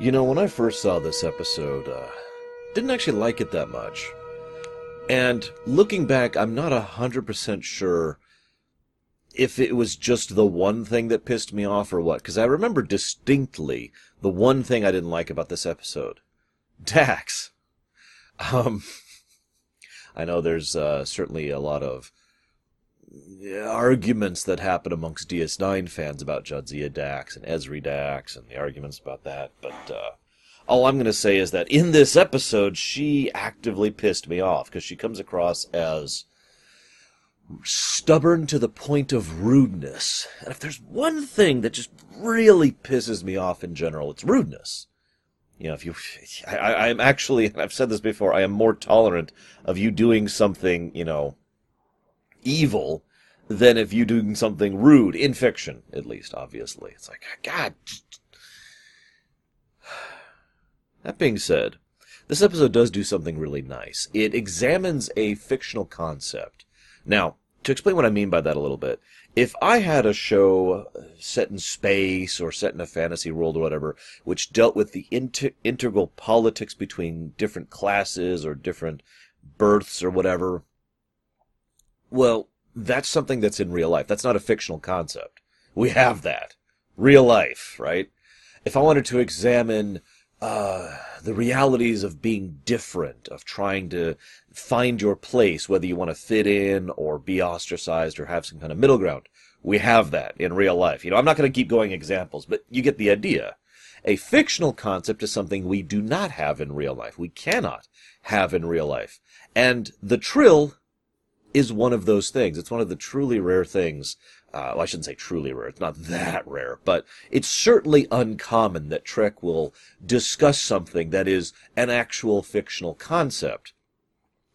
You know, when I first saw this episode, uh, didn't actually like it that much. And looking back, I'm not a hundred percent sure if it was just the one thing that pissed me off or what, because I remember distinctly the one thing I didn't like about this episode. Dax. Um, I know there's uh, certainly a lot of arguments that happen amongst DS9 fans about Jadzia Dax and Ezri Dax and the arguments about that, but uh, all I'm going to say is that in this episode, she actively pissed me off because she comes across as stubborn to the point of rudeness. And if there's one thing that just really pisses me off in general, it's rudeness. You know, if you, I, I'm actually, and I've said this before, I am more tolerant of you doing something, you know, evil than if you doing something rude in fiction, at least, obviously. It's like, God. That being said, this episode does do something really nice. It examines a fictional concept. Now, to explain what I mean by that a little bit, if I had a show uh, set in space or set in a fantasy world or whatever, which dealt with the inter- integral politics between different classes or different births or whatever, well, that's something that's in real life. That's not a fictional concept. We have that. Real life, right? If I wanted to examine uh, the realities of being different, of trying to find your place, whether you want to fit in or be ostracized or have some kind of middle ground. We have that in real life. You know, I'm not going to keep going examples, but you get the idea. A fictional concept is something we do not have in real life. We cannot have in real life. And the trill is one of those things. It's one of the truly rare things uh, well, I shouldn't say truly rare. It's not that rare, but it's certainly uncommon that Trek will discuss something that is an actual fictional concept.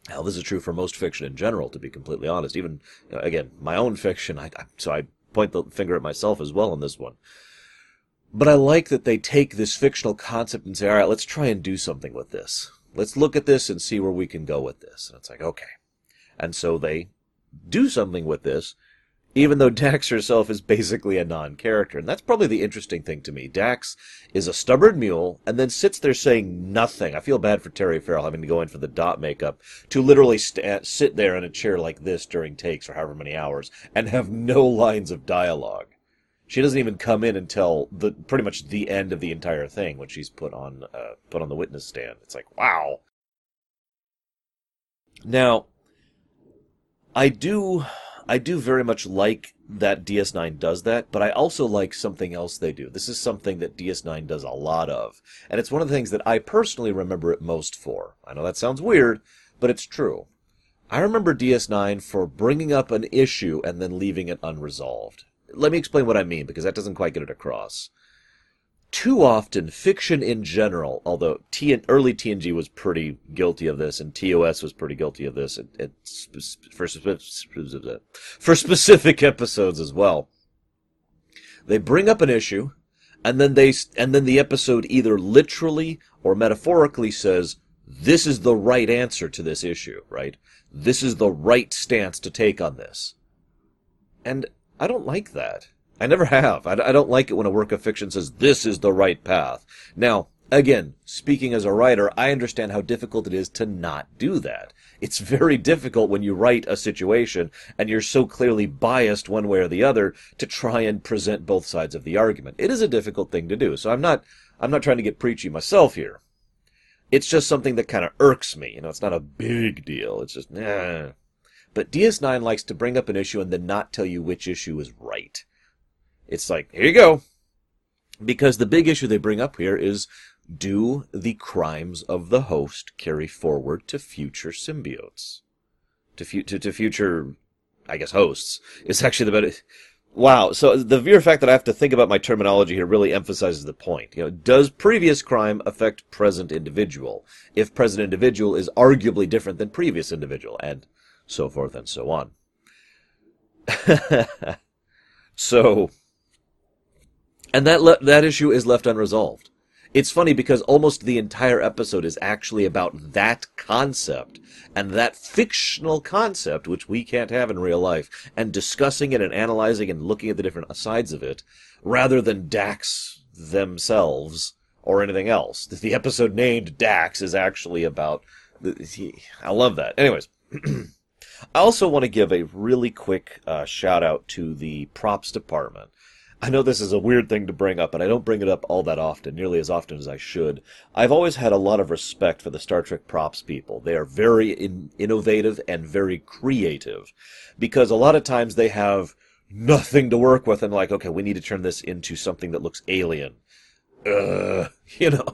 Now, this is true for most fiction in general, to be completely honest. Even, uh, again, my own fiction, I, I, so I point the finger at myself as well on this one. But I like that they take this fictional concept and say, all right, let's try and do something with this. Let's look at this and see where we can go with this. And it's like, okay. And so they do something with this, even though Dax herself is basically a non-character. And that's probably the interesting thing to me. Dax is a stubborn mule and then sits there saying nothing. I feel bad for Terry Farrell having to go in for the dot makeup to literally st- sit there in a chair like this during takes for however many hours and have no lines of dialogue. She doesn't even come in until the pretty much the end of the entire thing when she's put on uh, put on the witness stand. It's like wow. Now, I do I do very much like that DS9 does that, but I also like something else they do. This is something that DS9 does a lot of, and it's one of the things that I personally remember it most for. I know that sounds weird, but it's true. I remember DS9 for bringing up an issue and then leaving it unresolved. Let me explain what I mean, because that doesn't quite get it across too often fiction in general, although T- early TNG was pretty guilty of this, and TOS was pretty guilty of this, it, it, for, for specific episodes as well. They bring up an issue, and then they and then the episode either literally or metaphorically says, "This is the right answer to this issue," right? This is the right stance to take on this. And I don't like that. I never have. I, I don't like it when a work of fiction says this is the right path. Now, again, speaking as a writer, I understand how difficult it is to not do that. It's very difficult when you write a situation and you're so clearly biased one way or the other to try and present both sides of the argument. It is a difficult thing to do. So I'm not, I'm not trying to get preachy myself here. It's just something that kind of irks me. You know, it's not a big deal. It's just, nah. But DS9 likes to bring up an issue and then not tell you which issue is right. It's like, here you go. Because the big issue they bring up here is do the crimes of the host carry forward to future symbiotes? To, fu- to, to future, I guess, hosts. It's actually the better. Wow. So the mere fact that I have to think about my terminology here really emphasizes the point. You know, does previous crime affect present individual? If present individual is arguably different than previous individual, and so forth and so on. so, and that le- that issue is left unresolved. It's funny because almost the entire episode is actually about that concept and that fictional concept, which we can't have in real life, and discussing it and analyzing and looking at the different sides of it, rather than Dax themselves or anything else. The episode named Dax is actually about. I love that. Anyways. I also want to give a really quick uh, shout out to the props department. I know this is a weird thing to bring up, and I don't bring it up all that often, nearly as often as I should. I've always had a lot of respect for the Star Trek props people. They are very in- innovative and very creative, because a lot of times they have nothing to work with, and like, okay, we need to turn this into something that looks alien. Uh, you know,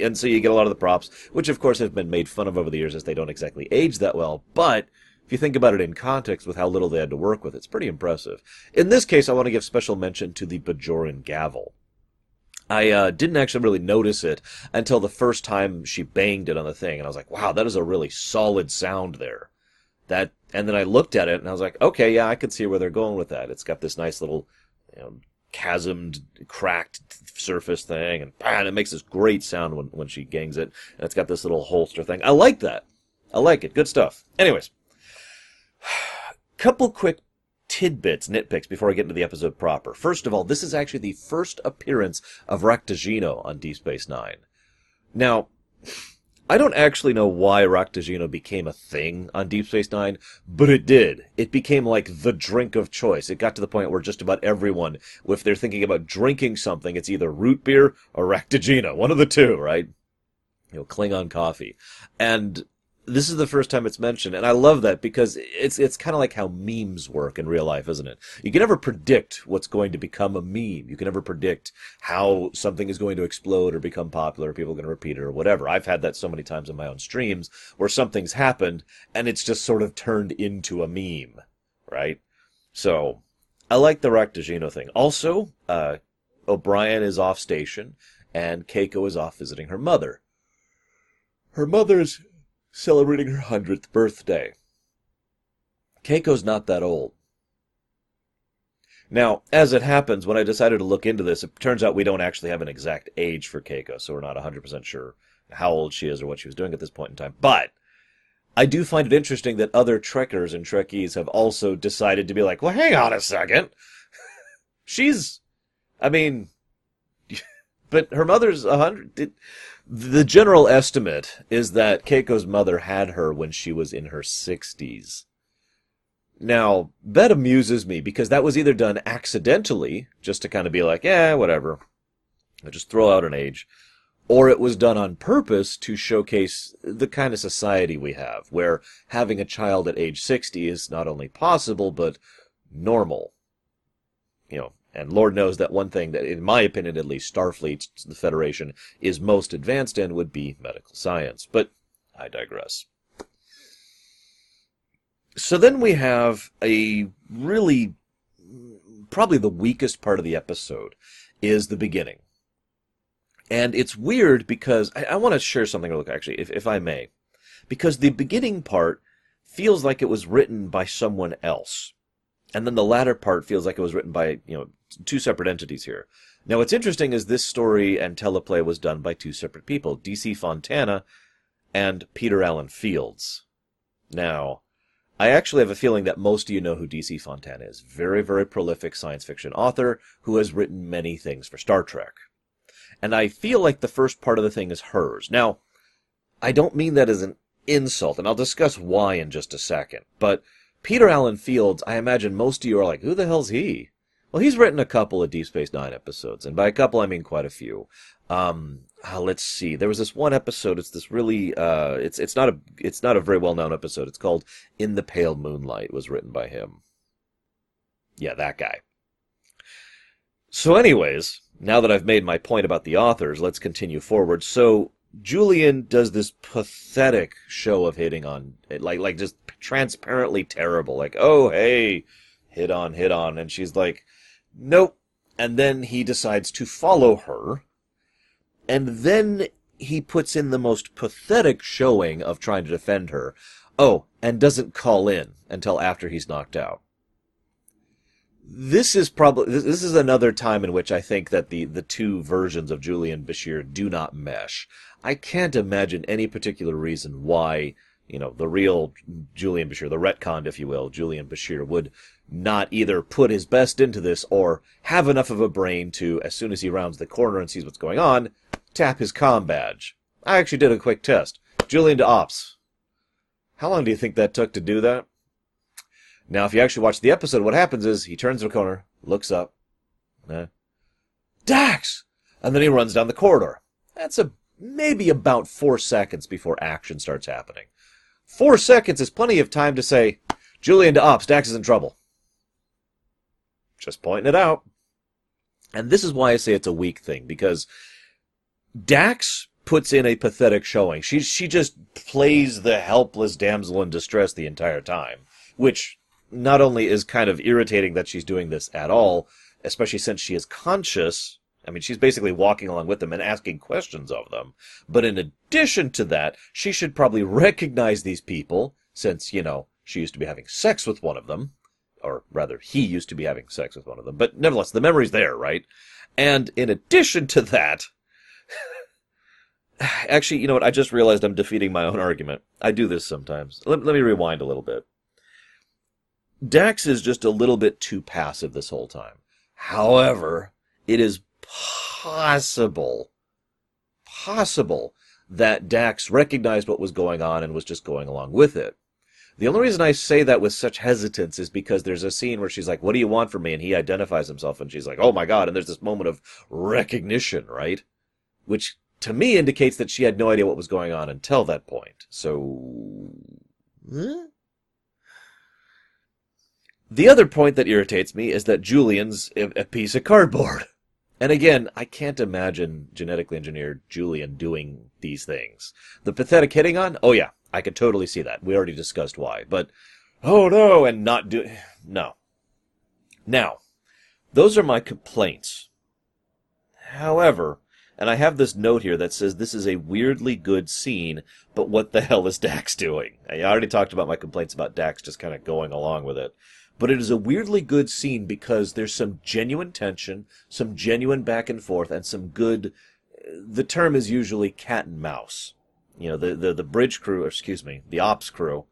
and so you get a lot of the props, which of course have been made fun of over the years as they don't exactly age that well, but if you think about it in context with how little they had to work with, it's pretty impressive. In this case, I want to give special mention to the Bajoran gavel. I uh, didn't actually really notice it until the first time she banged it on the thing, and I was like, "Wow, that is a really solid sound there." That, and then I looked at it, and I was like, "Okay, yeah, I can see where they're going with that. It's got this nice little, you know, chasmed, cracked surface thing, and it makes this great sound when when she gangs it, and it's got this little holster thing. I like that. I like it. Good stuff. Anyways, Couple quick tidbits, nitpicks before I get into the episode proper. First of all, this is actually the first appearance of Raktajino on Deep Space Nine. Now, I don't actually know why Raktajino became a thing on Deep Space Nine, but it did. It became like the drink of choice. It got to the point where just about everyone, if they're thinking about drinking something, it's either root beer or Raktajino. One of the two, right? You know, Klingon coffee. And this is the first time it's mentioned, and I love that because it's it's kind of like how memes work in real life, isn't it? You can never predict what's going to become a meme. You can never predict how something is going to explode or become popular, or people are going to repeat it or whatever. I've had that so many times in my own streams where something's happened and it's just sort of turned into a meme, right? So I like the Raktajino thing. Also, uh, O'Brien is off station and Keiko is off visiting her mother. Her mother's celebrating her 100th birthday. Keiko's not that old. Now, as it happens, when I decided to look into this, it turns out we don't actually have an exact age for Keiko, so we're not 100% sure how old she is or what she was doing at this point in time. But I do find it interesting that other Trekkers and Trekkies have also decided to be like, well, hang on a second. She's, I mean, but her mother's a hundred. The general estimate is that Keiko's mother had her when she was in her 60s. Now, that amuses me because that was either done accidentally, just to kind of be like, yeah, whatever, I just throw out an age, or it was done on purpose to showcase the kind of society we have, where having a child at age 60 is not only possible, but normal. You know, and Lord knows that one thing that, in my opinion at least, Starfleet, the Federation, is most advanced in would be medical science. But I digress. So then we have a really, probably the weakest part of the episode is the beginning. And it's weird because I, I want to share something real quick, actually, if, if I may. Because the beginning part feels like it was written by someone else and then the latter part feels like it was written by you know two separate entities here. Now, what's interesting is this story and teleplay was done by two separate people, DC Fontana and Peter Allen Fields. Now, I actually have a feeling that most of you know who DC Fontana is. Very, very prolific science fiction author who has written many things for Star Trek. And I feel like the first part of the thing is hers. Now, I don't mean that as an insult, and I'll discuss why in just a second, but Peter Allen Fields, I imagine most of you are like, who the hell's he? Well, he's written a couple of Deep Space Nine episodes, and by a couple I mean quite a few. Um, uh, let's see. There was this one episode. It's this really. Uh, it's it's not a it's not a very well known episode. It's called "In the Pale Moonlight." It was written by him. Yeah, that guy. So, anyways, now that I've made my point about the authors, let's continue forward. So, Julian does this pathetic show of hitting on, like, like just transparently terrible. Like, oh, hey, hit on, hit on. And she's like, nope. And then he decides to follow her. And then he puts in the most pathetic showing of trying to defend her. Oh, and doesn't call in until after he's knocked out. This is probably this this, is another time in which I think that the the two versions of Julian Bashir do not mesh. I can't imagine any particular reason why you know, the real Julian Bashir, the retconned, if you will, Julian Bashir would not either put his best into this or have enough of a brain to, as soon as he rounds the corner and sees what's going on, tap his com badge. I actually did a quick test. Julian to ops. How long do you think that took to do that? Now, if you actually watch the episode, what happens is he turns the corner, looks up, eh, Dax! And then he runs down the corridor. That's a maybe about four seconds before action starts happening. Four seconds is plenty of time to say, Julian to ops, Dax is in trouble. Just pointing it out. And this is why I say it's a weak thing, because Dax puts in a pathetic showing. She she just plays the helpless damsel in distress the entire time, which not only is kind of irritating that she's doing this at all, especially since she is conscious. I mean, she's basically walking along with them and asking questions of them. But in addition to that, she should probably recognize these people, since, you know, she used to be having sex with one of them. Or rather, he used to be having sex with one of them. But nevertheless, the memory's there, right? And in addition to that, actually, you know what? I just realized I'm defeating my own argument. I do this sometimes. Let, let me rewind a little bit. Dax is just a little bit too passive this whole time. However, it is possible, possible that Dax recognized what was going on and was just going along with it. The only reason I say that with such hesitance is because there's a scene where she's like, What do you want from me? And he identifies himself, and she's like, Oh my god. And there's this moment of recognition, right? Which to me indicates that she had no idea what was going on until that point. So. Huh? The other point that irritates me is that Julian's a, piece of cardboard. And again, I can't imagine genetically engineered Julian doing these things. The pathetic hitting on? Oh yeah, I could totally see that. We already discussed why. But, oh no, and not do, no. Now, those are my complaints. However, and I have this note here that says this is a weirdly good scene, but what the hell is Dax doing? I already talked about my complaints about Dax just kind of going along with it but it is a weirdly good scene because there's some genuine tension, some genuine back and forth, and some good. The term is usually cat and mouse. You know, the the, the bridge crew, excuse me, the ops crew.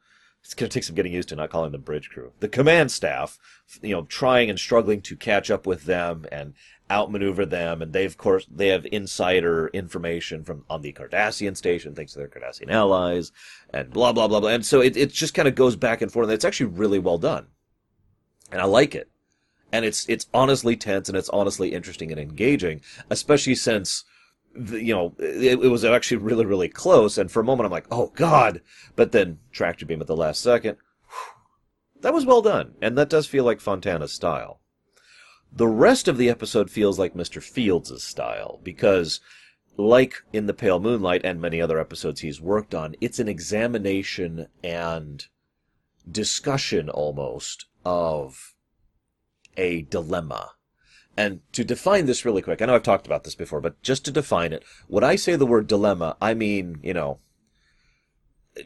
It's going to take some getting used to not calling them bridge crew. The command staff, you know, trying and struggling to catch up with them and outmaneuver them, and they of course they have insider information from on the Cardassian station, thanks to their Cardassian allies, and blah blah blah blah. And so it it just kind of goes back and forth. And it's actually really well done and I like it. And it's it's honestly tense and it's honestly interesting and engaging, especially since the, you know it, it, was actually really really close. And for a moment I'm like, oh god, but then tractor beam at the last second. That was well done, and that does feel like Fontana's style. The rest of the episode feels like Mr. Fields' style because like in The Pale Moonlight and many other episodes he's worked on, it's an examination and discussion almost of a dilemma. And to define this really quick, I know I've talked about this before, but just to define it, when I say the word dilemma, I mean, you know,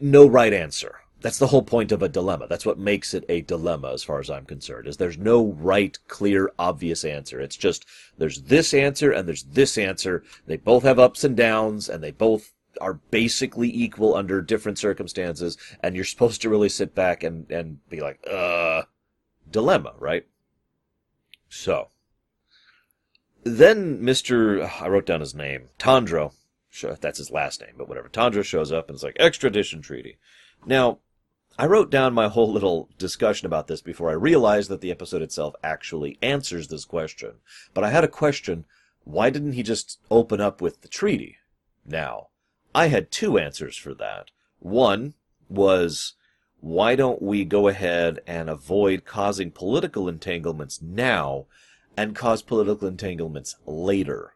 no right answer. That's the whole point of a dilemma. That's what makes it a dilemma as far as I'm concerned, is there's no right, clear, obvious answer. It's just, there's this answer and there's this answer. They both have ups and downs and they both are basically equal under different circumstances. And you're supposed to really sit back and, and be like, uh, dilemma, right? So, then Mr. I wrote down his name, Tandro. That's his last name, but whatever. Tandro shows up and it's like, extradition treaty. Now, I wrote down my whole little discussion about this before I realized that the episode itself actually answers this question. But I had a question why didn't he just open up with the treaty? Now, I had two answers for that. One was why don't we go ahead and avoid causing political entanglements now and cause political entanglements later?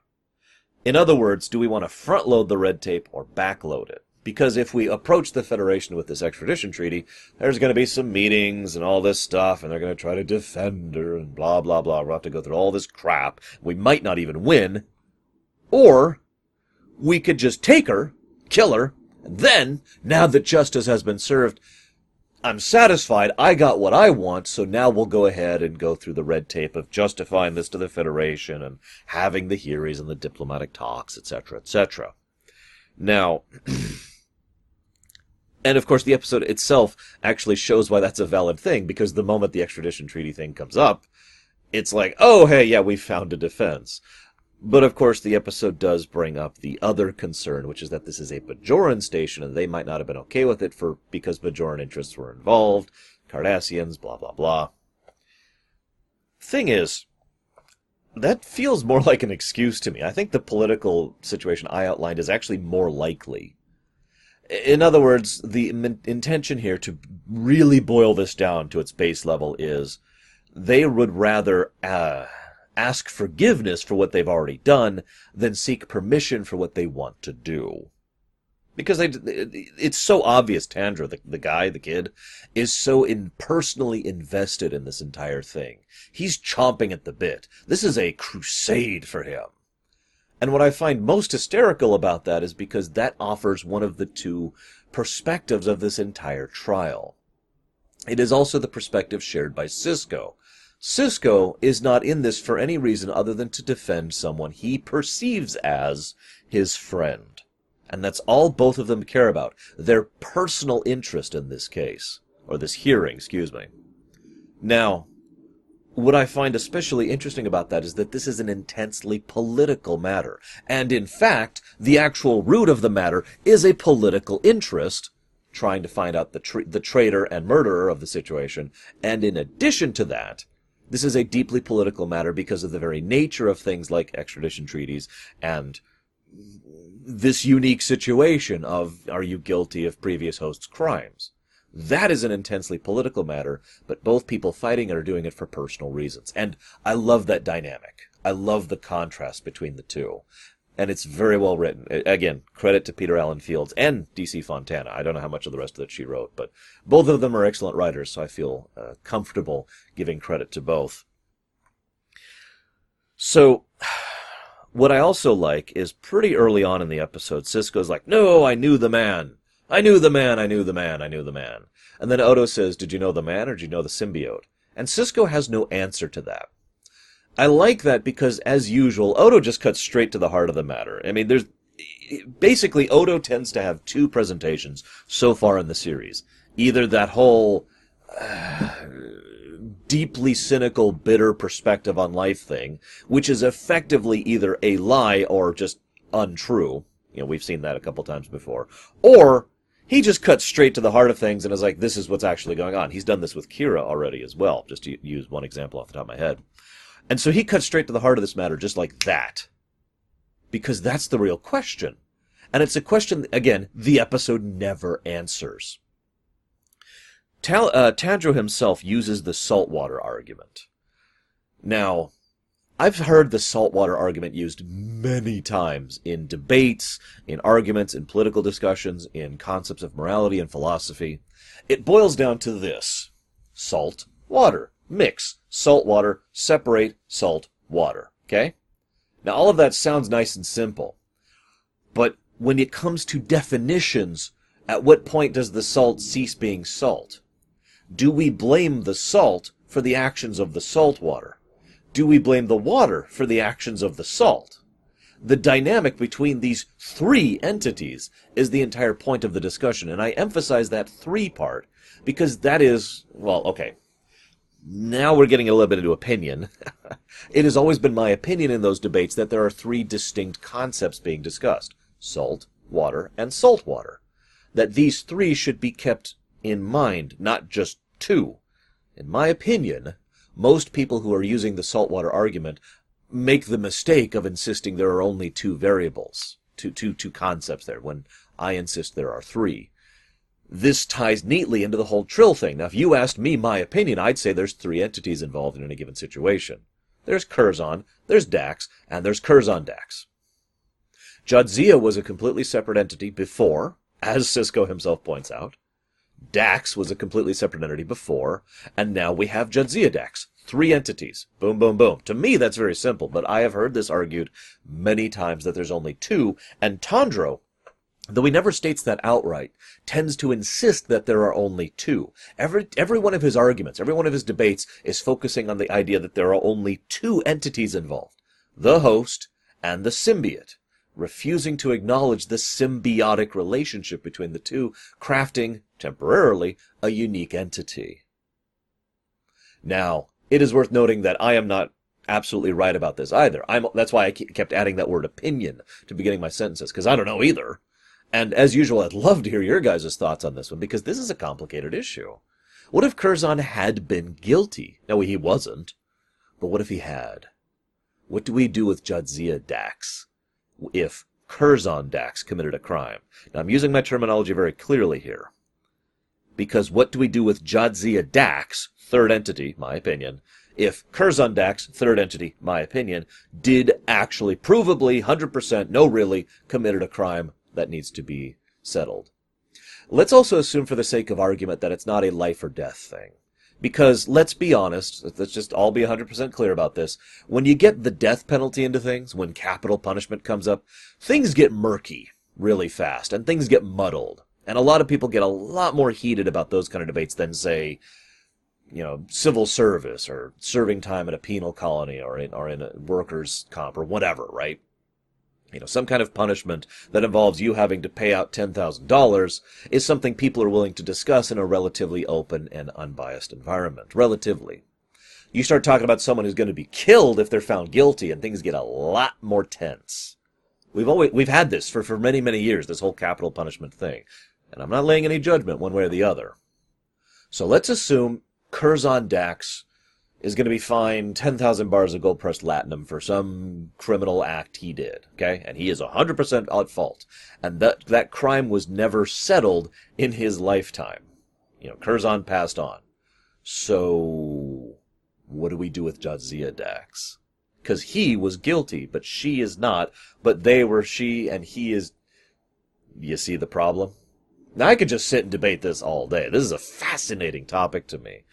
In other words, do we want to front load the red tape or backload it? Because if we approach the Federation with this extradition treaty, there's going to be some meetings and all this stuff, and they're going to try to defend her and blah, blah, blah. We'll have to go through all this crap. We might not even win. Or we could just take her, kill her, and then, now that justice has been served, I'm satisfied. I got what I want, so now we'll go ahead and go through the red tape of justifying this to the Federation and having the hearings and the diplomatic talks, etc., etc. Now, and of course, the episode itself actually shows why that's a valid thing, because the moment the extradition treaty thing comes up, it's like, oh, hey, yeah, we found a defense. But of course, the episode does bring up the other concern, which is that this is a Bajoran station, and they might not have been okay with it for because Bajoran interests were involved, Cardassians, blah blah blah. Thing is, that feels more like an excuse to me. I think the political situation I outlined is actually more likely. In other words, the intention here to really boil this down to its base level is they would rather uh, ask forgiveness for what they've already done than seek permission for what they want to do. Because they, it's so obvious Tandro, the, the guy, the kid, is so impersonally invested in this entire thing. He's chomping at the bit. This is a crusade for him. And what I find most hysterical about that is because that offers one of the two perspectives of this entire trial. It is also the perspective shared by Sisko. Sisko is not in this for any reason other than to defend someone he perceives as his friend. And that's all both of them care about. Their personal interest in this case. Or this hearing, excuse me. Now, what I find especially interesting about that is that this is an intensely political matter. And in fact, the actual root of the matter is a political interest trying to find out the, tra- the traitor and murderer of the situation. And in addition to that, this is a deeply political matter because of the very nature of things like extradition treaties and this unique situation of are you guilty of previous host's crimes? That is an intensely political matter, but both people fighting it are doing it for personal reasons. And I love that dynamic. I love the contrast between the two and it's very well written. Again, credit to Peter Allen Fields and DC Fontana. I don't know how much of the rest of it she wrote, but both of them are excellent writers, so I feel uh, comfortable giving credit to both. So, what I also like is pretty early on in the episode, Sisko's like, No, I knew the man. I knew the man, I knew the man, I knew the man. And then Odo says, Did you know the man or did you know the symbiote? And Sisko has no answer to that. I like that because, as usual, Odo just cuts straight to the heart of the matter. I mean, there's basically Odo tends to have two presentations so far in the series. Either that whole uh, deeply cynical, bitter perspective on life thing, which is effectively either a lie or just untrue. You know, we've seen that a couple times before. Or he just cuts straight to the heart of things and is like, this is what's actually going on. He's done this with Kira already as well, just to use one example off the top of my head. And so he cuts straight to the heart of this matter just like that. Because that's the real question. And it's a question, again, the episode never answers. Tal- uh, Tandro himself uses the saltwater argument. Now, I've heard the saltwater argument used many times in debates, in arguments, in political discussions, in concepts of morality and philosophy. It boils down to this salt, water mix salt water, separate salt water. Okay? Now, all of that sounds nice and simple. But when it comes to definitions, at what point does the salt cease being salt? Do we blame the salt for the actions of the salt water? Do we blame the water for the actions of the salt? The dynamic between these three entities is the entire point of the discussion, and I emphasize that three part because that is, well, okay, now we're getting a little bit into opinion. it has always been my opinion in those debates that there are three distinct concepts being discussed salt, water, and salt water. That these three should be kept in mind, not just two. In my opinion, most people who are using the saltwater argument make the mistake of insisting there are only two variables, two, two, two concepts there, when I insist there are three this ties neatly into the whole Trill thing. Now, if you asked me my opinion, I'd say there's three entities involved in any given situation. There's Curzon, there's Dax, and there's Curzon Dax. Jadzia was a completely separate entity before, as Sisko himself points out. Dax was a completely separate entity before, and now we have Jadzia Dax. Three entities. Boom, boom, boom. To me, that's very simple, but I have heard this argued many times that there's only two, and Tandro though he never states that outright, tends to insist that there are only two. Every, every one of his arguments, every one of his debates is focusing on the idea that there are only two entities involved. The host and the symbiote, refusing to acknowledge the symbiotic relationship between the two, crafting, temporarily, a unique entity. Now, it is worth noting that I am not absolutely right about this either. I'm, that's why I kept adding that word opinion to beginning my sentences, because I don't know either. And as usual, I'd love to hear your guys' thoughts on this one, because this is a complicated issue. What if Curzon had been guilty? No, he wasn't. But what if he had? What do we do with Jadzia Dax if Curzon Dax committed a crime? Now, I'm using my terminology very clearly here. Because what do we do with Jadzia Dax, third entity, my opinion, if Curzon Dax, third entity, my opinion, did actually provably, 100%, no really, committed a crime that needs to be settled? Let's also assume for the sake of argument that it's not a life or death thing. Because let's be honest, let's just all be 100% clear about this. When you get the death penalty into things, when capital punishment comes up, things get murky really fast and things get muddled. And a lot of people get a lot more heated about those kind of debates than, say, you know, civil service or serving time in a penal colony or in, or in a workers' comp or whatever, right? You know, some kind of punishment that involves you having to pay out $10,000 is something people are willing to discuss in a relatively open and unbiased environment. Relatively. You start talking about someone who's going to be killed if they're found guilty and things get a lot more tense. We've always, we've had this for, for many, many years, this whole capital punishment thing. And I'm not laying any judgment one way or the other. So let's assume Curzon Dax is going to be fined 10,000 bars of gold pressed latinum for some criminal act he did. Okay? And he is 100% at fault. And that, that crime was never settled in his lifetime. You know, Curzon passed on. So, what do we do with Jadzia Dax? Because he was guilty, but she is not. But they were she, and he is. You see the problem? Now, I could just sit and debate this all day. This is a fascinating topic to me.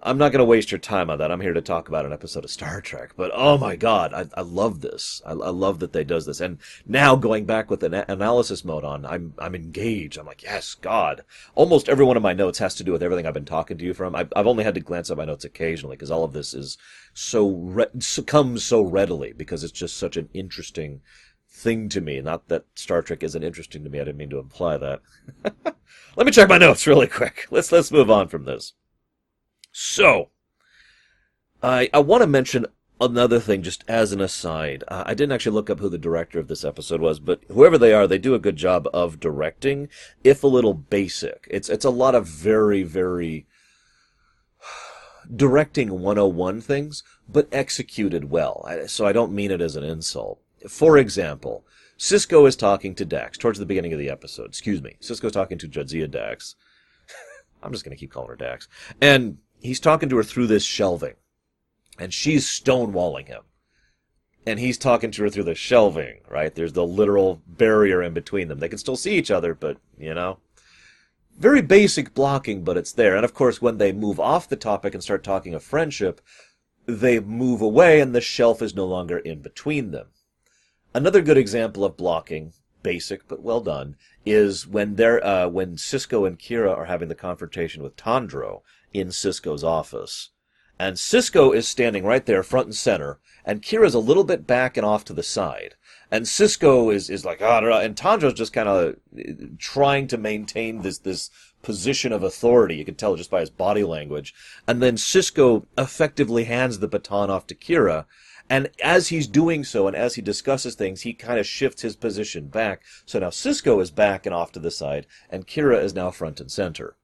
I'm not going to waste your time on that. I'm here to talk about an episode of Star Trek. But oh my god, I, I love this. I, I, love that they does this. And now going back with an analysis mode on, I'm I'm engaged. I'm like, yes, God. Almost every one of my notes has to do with everything I've been talking to you from. I've, I've only had to glance at my notes occasionally because all of this is so re- comes so readily because it's just such an interesting thing to me. Not that Star Trek isn't interesting to me. I didn't mean to imply that. Let me check my notes really quick. Let's let's move on from this. So, I I want to mention another thing just as an aside. Uh, I didn't actually look up who the director of this episode was, but whoever they are, they do a good job of directing, if a little basic. It's it's a lot of very very directing 101 things, but executed well. So I don't mean it as an insult. For example, Sisko is talking to Dax towards the beginning of the episode. Excuse me. Sisko's talking to Jadzia Dax. I'm just going to keep calling her Dax. And he's talking to her through this shelving. And she's stonewalling him. And he's talking to her through the shelving, right? There's the literal barrier in between them. They can still see each other, but, you know. Very basic blocking, but it's there. And of course, when they move off the topic and start talking of friendship, they move away and the shelf is no longer in between them. Another good example of blocking, basic but well done, is when they're uh, when Sisko and Kira are having the confrontation with Tandro in Sisko's office. And Sisko is standing right there, front and center, and Kira's a little bit back and off to the side. And Sisko is, is like, ah, and Tandro's just kind of trying to maintain this, this position of authority. You can tell just by his body language. And then Sisko effectively hands the baton off to Kira, and as he's doing so, and as he discusses things, he kind of shifts his position back. So now Sisko is back and off to the side, and Kira is now front and center.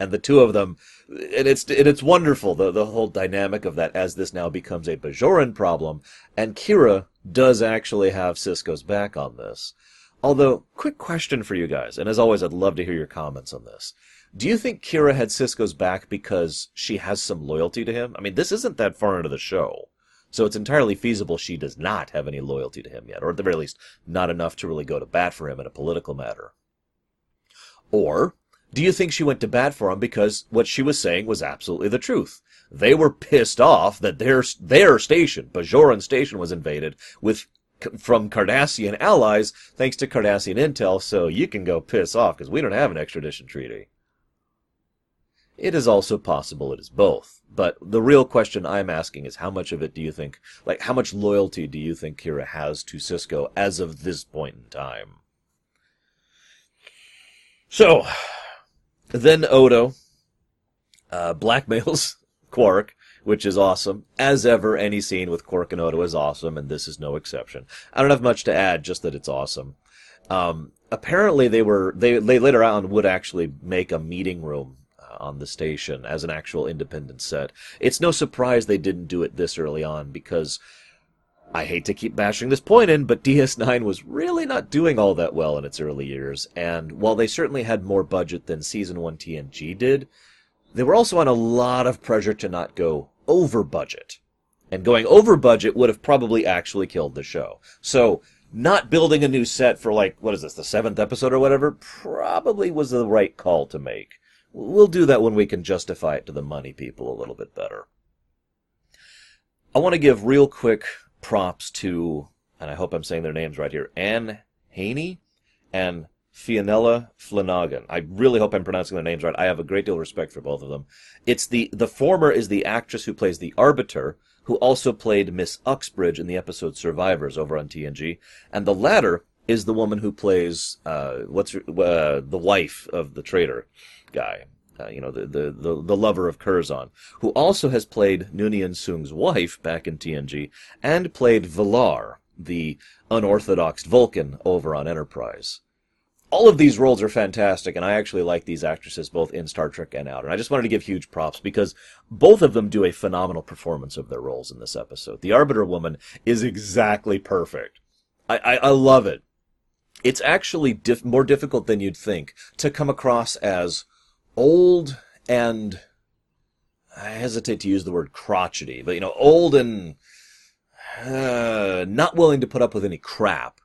And the two of them, and it's and it's wonderful the the whole dynamic of that as this now becomes a Bajoran problem, and Kira does actually have Sisko's back on this. Although, quick question for you guys, and as always, I'd love to hear your comments on this. Do you think Kira had Sisko's back because she has some loyalty to him? I mean, this isn't that far into the show. So it's entirely feasible she does not have any loyalty to him yet, or at the very least, not enough to really go to bat for him in a political matter. Or, do you think she went to bat for him because what she was saying was absolutely the truth? They were pissed off that their, their station, Bajoran station, was invaded with from Cardassian allies thanks to Cardassian intel, so you can go piss off because we don't have an extradition treaty. It is also possible it is both. But the real question I'm asking is how much of it do you think, like, how much loyalty do you think Kira has to Sisko as of this point in time? So, then Odo uh, blackmails Quark which is awesome. As ever, any scene with Quark and Odo is awesome, and this is no exception. I don't have much to add, just that it's awesome. Um, apparently, they were they they later on would actually make a meeting room uh, on the station as an actual independent set. It's no surprise they didn't do it this early on because I hate to keep bashing this point in, but DS9 was really not doing all that well in its early years, and while they certainly had more budget than Season 1 TNG did, they were also on a lot of pressure to not go over budget. And going over budget would have probably actually killed the show. So, not building a new set for like, what is this, the seventh episode or whatever, probably was the right call to make. We'll do that when we can justify it to the money people a little bit better. I want to give real quick props to, and I hope I'm saying their names right here, Anne Haney and Fionnula Flanagan. I really hope I'm pronouncing their names right. I have a great deal of respect for both of them. It's the the former is the actress who plays the Arbiter, who also played Miss Uxbridge in the episode Survivors over on TNG, and the latter is the woman who plays uh, what's uh, the wife of the traitor guy. Uh, you know, the, the, the, the, lover of Curzon, who also has played Noonien Soong's wife back in TNG, and played V'Lar, the unorthodox Vulcan over on Enterprise all of these roles are fantastic, and I actually like these actresses both in Star Trek and out. And I just wanted to give huge props because both of them do a phenomenal performance of their roles in this episode. The Arbiter woman is exactly perfect. I, I, I love it. It's actually more difficult than you'd think to come across as old and I hesitate to use the word crotchety, but you know, old and uh, not willing to put up with any crap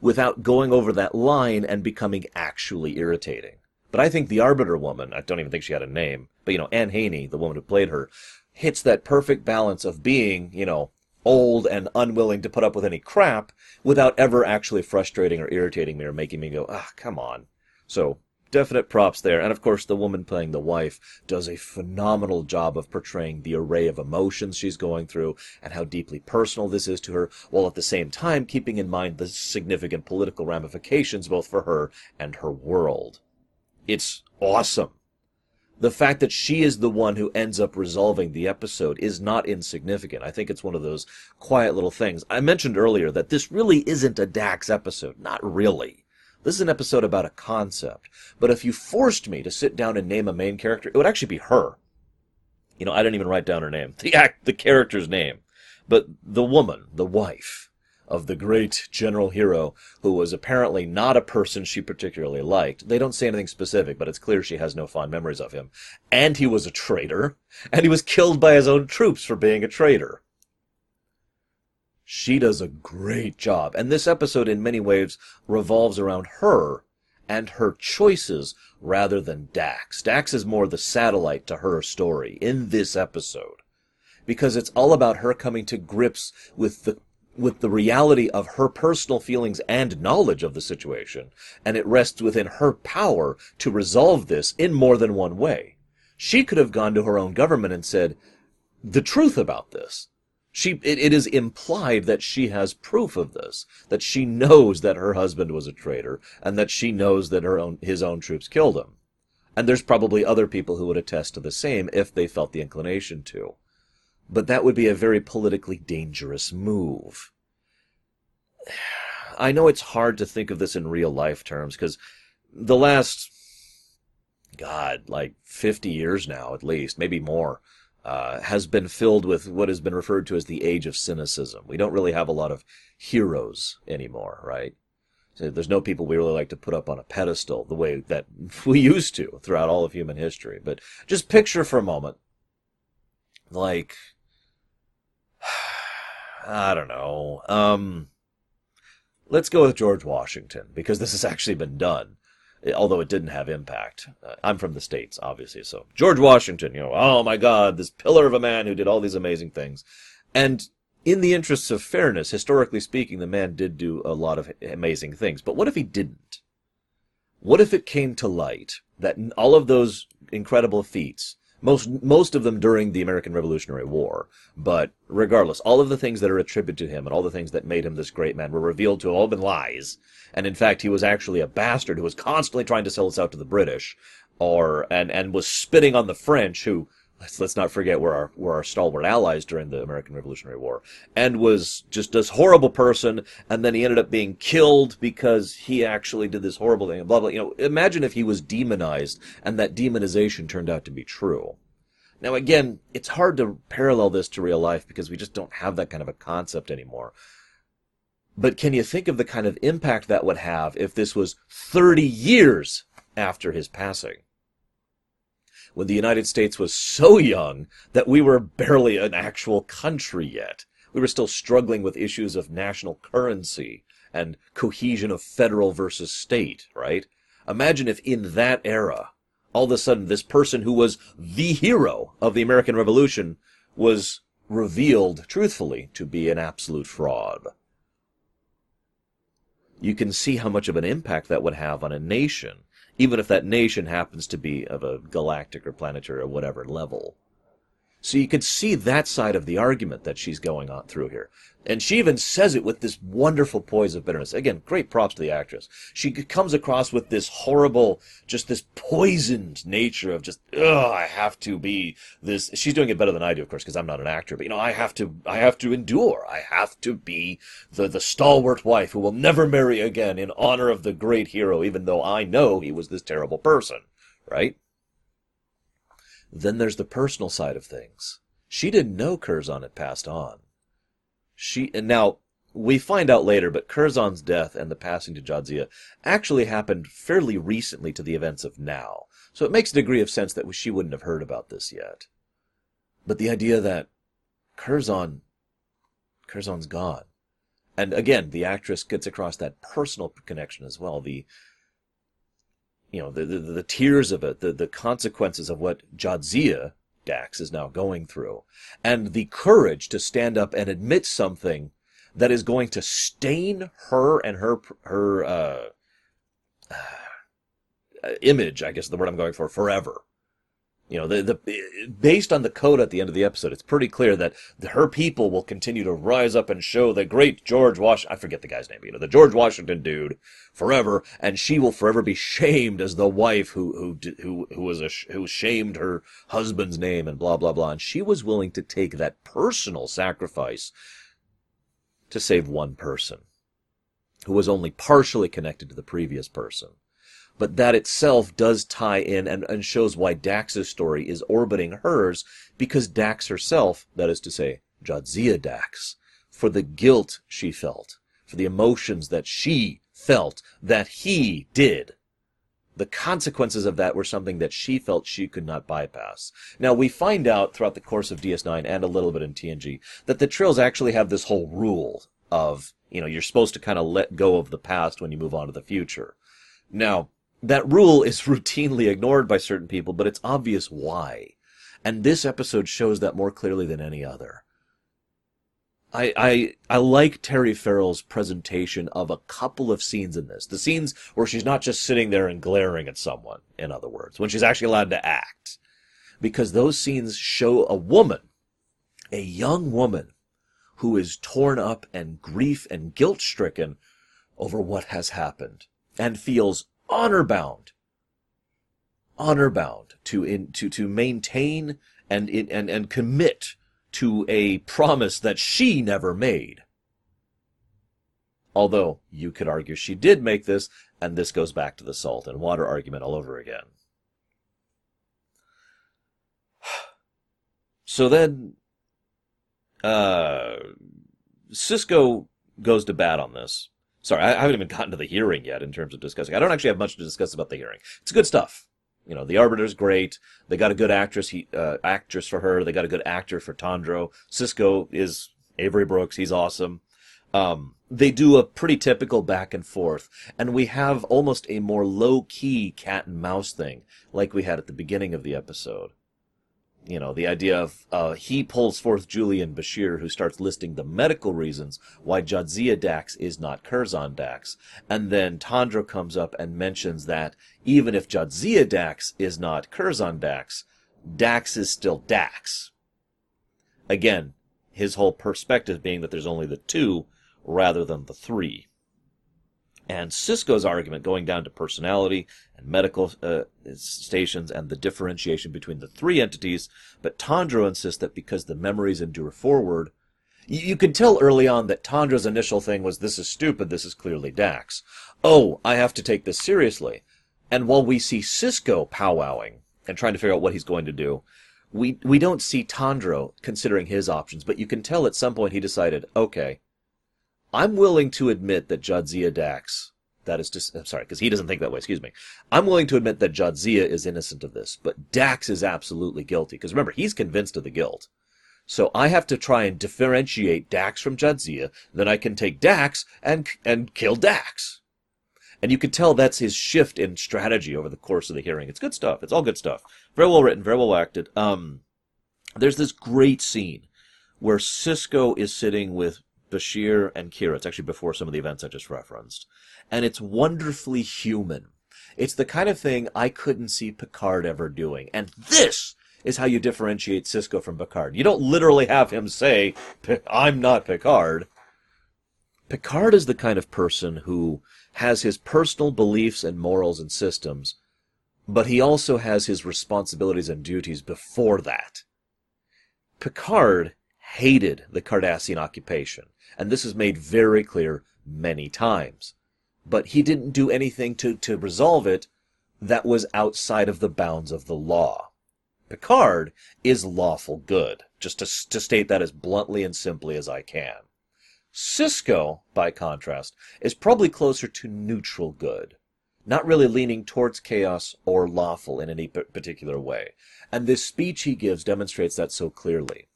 without going over that line and becoming actually irritating. But I think the Arbiter woman, I don't even think she had a name, but you know, Anne Haney, the woman who played her, hits that perfect balance of being, you know, old and unwilling to put up with any crap without ever actually frustrating or irritating me or making me go, ah, come on. So, definite props there. And of course, the woman playing the wife does a phenomenal job of portraying the array of emotions she's going through and how deeply personal this is to her, while at the same time keeping in mind the significant political ramifications both for her and her world. It's awesome. The fact that she is the one who ends up resolving the episode is not insignificant. I think it's one of those quiet little things. I mentioned earlier that this really isn't a Dax episode. Not really. This is an episode about a concept. But if you forced me to sit down and name a main character, it would actually be her. You know, I didn't even write down her name. The act, the character's name. But the woman, the wife of the great general hero who was apparently not a person she particularly liked. They don't say anything specific, but it's clear she has no fond memories of him. And he was a traitor, and he was killed by his own troops for being a traitor. She does a great job. And this episode, in many ways, revolves around her and her choices rather than Dax. Dax is more the satellite to her story in this episode. Because it's all about her coming to grips with the with the reality of her personal feelings and knowledge of the situation, and it rests within her power to resolve this in more than one way. She could have gone to her own government and said, the truth about this. She, it, it is implied that she has proof of this, that she knows that her husband was a traitor, and that she knows that her own, his own troops killed him. And there's probably other people who would attest to the same if they felt the inclination to. But that would be a very politically dangerous move. I know it's hard to think of this in real life terms, because the last, God, like 50 years now at least, maybe more, uh, has been filled with what has been referred to as the age of cynicism. We don't really have a lot of heroes anymore, right? So there's no people we really like to put up on a pedestal the way that we used to throughout all of human history. But just picture for a moment, like, I don't know, um, let's go with George Washington because this has actually been done although it didn't have impact. Uh, I'm from the States, obviously, so George Washington, you know, oh my God, this pillar of a man who did all these amazing things. And in the interests of fairness, historically speaking, the man did do a lot of amazing things. But what if he didn't? What if it came to light that all of those incredible feats most most of them during the American Revolutionary War. But regardless, all of the things that are attributed to him and all the things that made him this great man were revealed to have all been lies. And in fact, he was actually a bastard who was constantly trying to sell us out to the British, or and and was spitting on the French who let's let's not forget were our were our stalwart allies during the American Revolutionary War, and was just this horrible person, and then he ended up being killed because he actually did this horrible thing. And blah blah. You know, imagine if he was demonized and that demonization turned out to be true. Now again, it's hard to parallel this to real life because we just don't have that kind of a concept anymore. But can you think of the kind of impact that would have if this was 30 years after his passing? When the United States was so young that we were barely an actual country yet. We were still struggling with issues of national currency and cohesion of federal versus state, right? Imagine if in that era, all of a sudden this person who was the hero of the American Revolution was revealed truthfully to be an absolute fraud. You can see how much of an impact that would have on a nation even if that nation happens to be of a galactic or planetary or whatever level. So you can see that side of the argument that she's going on through here. And she even says it with this wonderful poise of bitterness. Again, great props to the actress. She comes across with this horrible, just this poisoned nature of just, ugh, I have to be this. She's doing it better than I do, of course, because I'm not an actor. But you know, I have to, I have to endure. I have to be the the stalwart wife who will never marry again in honor of the great hero, even though I know he was this terrible person, right? Then there's the personal side of things. She didn't know Curzon had passed on. She and now we find out later, but Curzon's death and the passing to Jadzia actually happened fairly recently to the events of now. So it makes a degree of sense that she wouldn't have heard about this yet. But the idea that Curzon, Curzon's gone. And again, the actress gets across that personal connection as well. The you know, the, the, the tears of it, the, the consequences of what Jadzia, Dax, is now going through, and the courage to stand up and admit something that is going to stain her and her, her, uh, uh, image, I guess the word I'm going for, forever. You know, the, the, based on the code at the end of the episode, it's pretty clear that her people will continue to rise up and show the great George Washington, I forget the guy's name, you know, the George Washington dude forever, and she will forever be shamed as the wife who, who, who, who was a, who shamed her husband's name and blah, blah, blah. And she was willing to take that personal sacrifice to save one person who was only partially connected to the previous person but that itself does tie in and, and shows why Dax's story is orbiting hers, because Dax herself, that is to say, Jadzia Dax, for the guilt she felt, for the emotions that she felt that he did. The consequences of that were something that she felt she could not bypass. Now, we find out throughout the course of DS9 and a little bit in TNG that the Trills actually have this whole rule of, you know, you're supposed to kind of let go of the past when you move on to the future. Now, that rule is routinely ignored by certain people, but it's obvious why. And this episode shows that more clearly than any other. I, I, I like Terry Farrell's presentation of a couple of scenes in this. The scenes where she's not just sitting there and glaring at someone, in other words, when she's actually allowed to act. Because those scenes show a woman, a young woman, who is torn up and grief and guilt stricken over what has happened and feels honor bound, honor bound to in, to to maintain and and and commit to a promise that she never made. Although you could argue she did make this, and this goes back to the salt and water argument all over again. So then, uh, Sisko goes to bat on this Sorry, I haven't even gotten to the hearing yet in terms of discussing. I don't actually have much to discuss about the hearing. It's good stuff. You know, the Arbiter's great. They got a good actress, he, uh, actress for her. They got a good actor for Tandro. Sisko is Avery Brooks. He's awesome. Um, they do a pretty typical back and forth, and we have almost a more low key cat and mouse thing, like we had at the beginning of the episode you know, the idea of uh, he pulls forth Julian Bashir, who starts listing the medical reasons why Jadzia Dax is not Curzon Dax. And then Tandro comes up and mentions that even if Jadzia Dax is not Curzon Dax, Dax is still Dax. Again, his whole perspective being that there's only the two rather than the three. And Sisko's argument, going down to personality and medical uh, stations and the differentiation between the three entities, but Tandro insists that because the memories endure forward, you, you can tell early on that Tandro's initial thing was, this is stupid, this is clearly Dax. Oh, I have to take this seriously. And while we see Sisko powwowing and trying to figure out what he's going to do, we we don't see Tandro considering his options, but you can tell at some point he decided, okay, I'm willing to admit that Jadzia Dax, that is just, I'm sorry, because he doesn't think that way, excuse me. I'm willing to admit that Jadzia is innocent of this, but Dax is absolutely guilty, because remember, he's convinced of the guilt. So I have to try and differentiate Dax from Jadzia, then I can take Dax and, and kill Dax. And you can tell that's his shift in strategy over the course of the hearing. It's good stuff. It's all good stuff. Very well written, very well acted. Um, there's this great scene where Sisko is sitting with Bashir and Kira. It's actually before some of the events I just referenced. And it's wonderfully human. It's the kind of thing I couldn't see Picard ever doing. And this is how you differentiate Sisko from Picard. You don't literally have him say, I'm not Picard. Picard is the kind of person who has his personal beliefs and morals and systems, but he also has his responsibilities and duties before that. Picard hated the Cardassian occupation and this is made very clear many times. But he didn't do anything to, to resolve it that was outside of the bounds of the law. Picard is lawful good, just to, to state that as bluntly and simply as I can. Sisko, by contrast, is probably closer to neutral good, not really leaning towards chaos or lawful in any particular way. And this speech he gives demonstrates that so clearly.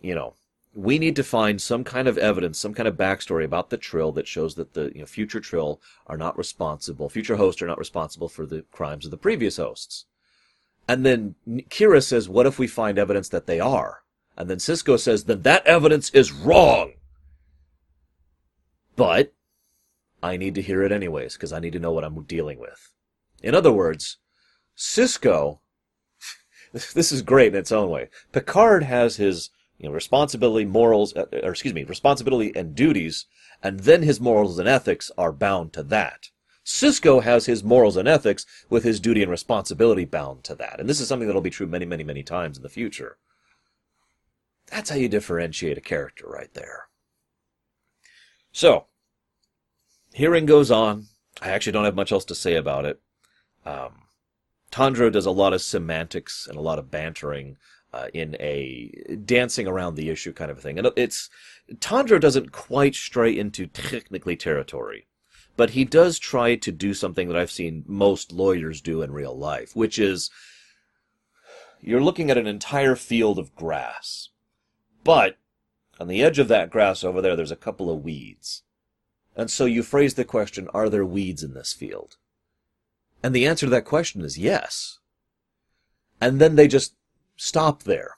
You know, we need to find some kind of evidence, some kind of backstory about the Trill that shows that the you know, future Trill are not responsible, future hosts are not responsible for the crimes of the previous hosts. And then Kira says, what if we find evidence that they are? And then Sisko says, then that evidence is wrong. But I need to hear it anyways, because I need to know what I'm dealing with. In other words, Sisko, this is great in its own way. Picard has his you know, responsibility, morals, uh, or excuse me, responsibility and duties, and then his morals and ethics are bound to that. Sisko has his morals and ethics with his duty and responsibility bound to that. And this is something that'll be true many, many, many times in the future. That's how you differentiate a character right there. So, hearing goes on. I actually don't have much else to say about it. Um, Tandro does a lot of semantics and a lot of bantering uh, in a dancing around the issue kind of a thing. And it's Tandro doesn't quite stray into technically territory, but he does try to do something that I've seen most lawyers do in real life, which is you're looking at an entire field of grass, but on the edge of that grass over there, there's a couple of weeds. And so you phrase the question, are there weeds in this field? And the answer to that question is yes. And then they just stop there.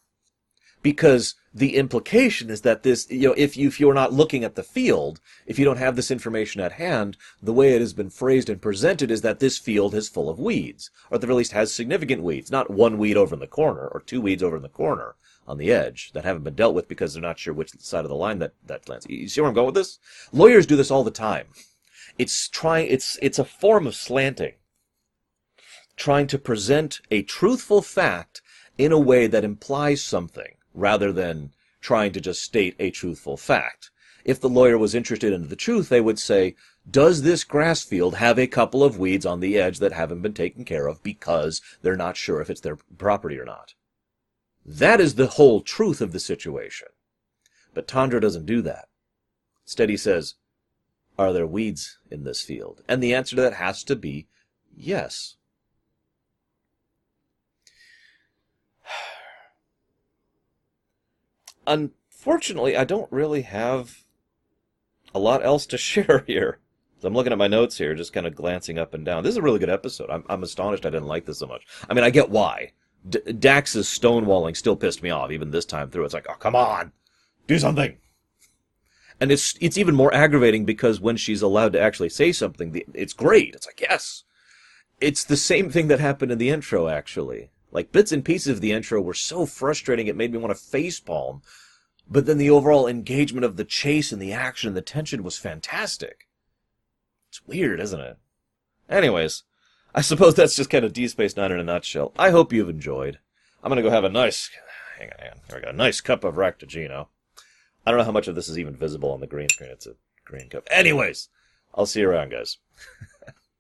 Because the implication is that this, you know, if you, if you're not looking at the field, if you don't have this information at hand, the way it has been phrased and presented is that this field is full of weeds, or at the very least has significant weeds, not one weed over in the corner, or two weeds over in the corner on the edge that haven't been dealt with because they're not sure which side of the line that, that lands. You see where I'm going with this? Lawyers do this all the time. It's trying, it's, it's a form of slanting. Trying to present a truthful fact in a way that implies something rather than trying to just state a truthful fact. If the lawyer was interested in the truth, they would say, does this grass field have a couple of weeds on the edge that haven't been taken care of because they're not sure if it's their property or not? That is the whole truth of the situation. But Tandro doesn't do that. Instead, he says, Are there weeds in this field? And the answer to that has to be yes. Unfortunately, I don't really have a lot else to share here. So I'm looking at my notes here, just kind of glancing up and down. This is a really good episode. I'm, I'm astonished I didn't like this so much. I mean, I get why. D- Dax's stonewalling still pissed me off, even this time through. It's like, oh, come on, do something. And it's it's even more aggravating because when she's allowed to actually say something, it's great. It's like, yes. It's the same thing that happened in the intro, actually. Like bits and pieces of the intro were so frustrating it made me want to facepalm. But then the overall engagement of the chase and the action and the tension was fantastic. It's weird, isn't it? Anyways, I suppose that's just kind of D Space Nine in a nutshell. I hope you've enjoyed. I'm gonna go have a nice, hang on, hang on. Here we go. A nice cup of Raktajino. I don't know how much of this is even visible on the green screen. It's a green cup. Anyways, I'll see you around, guys.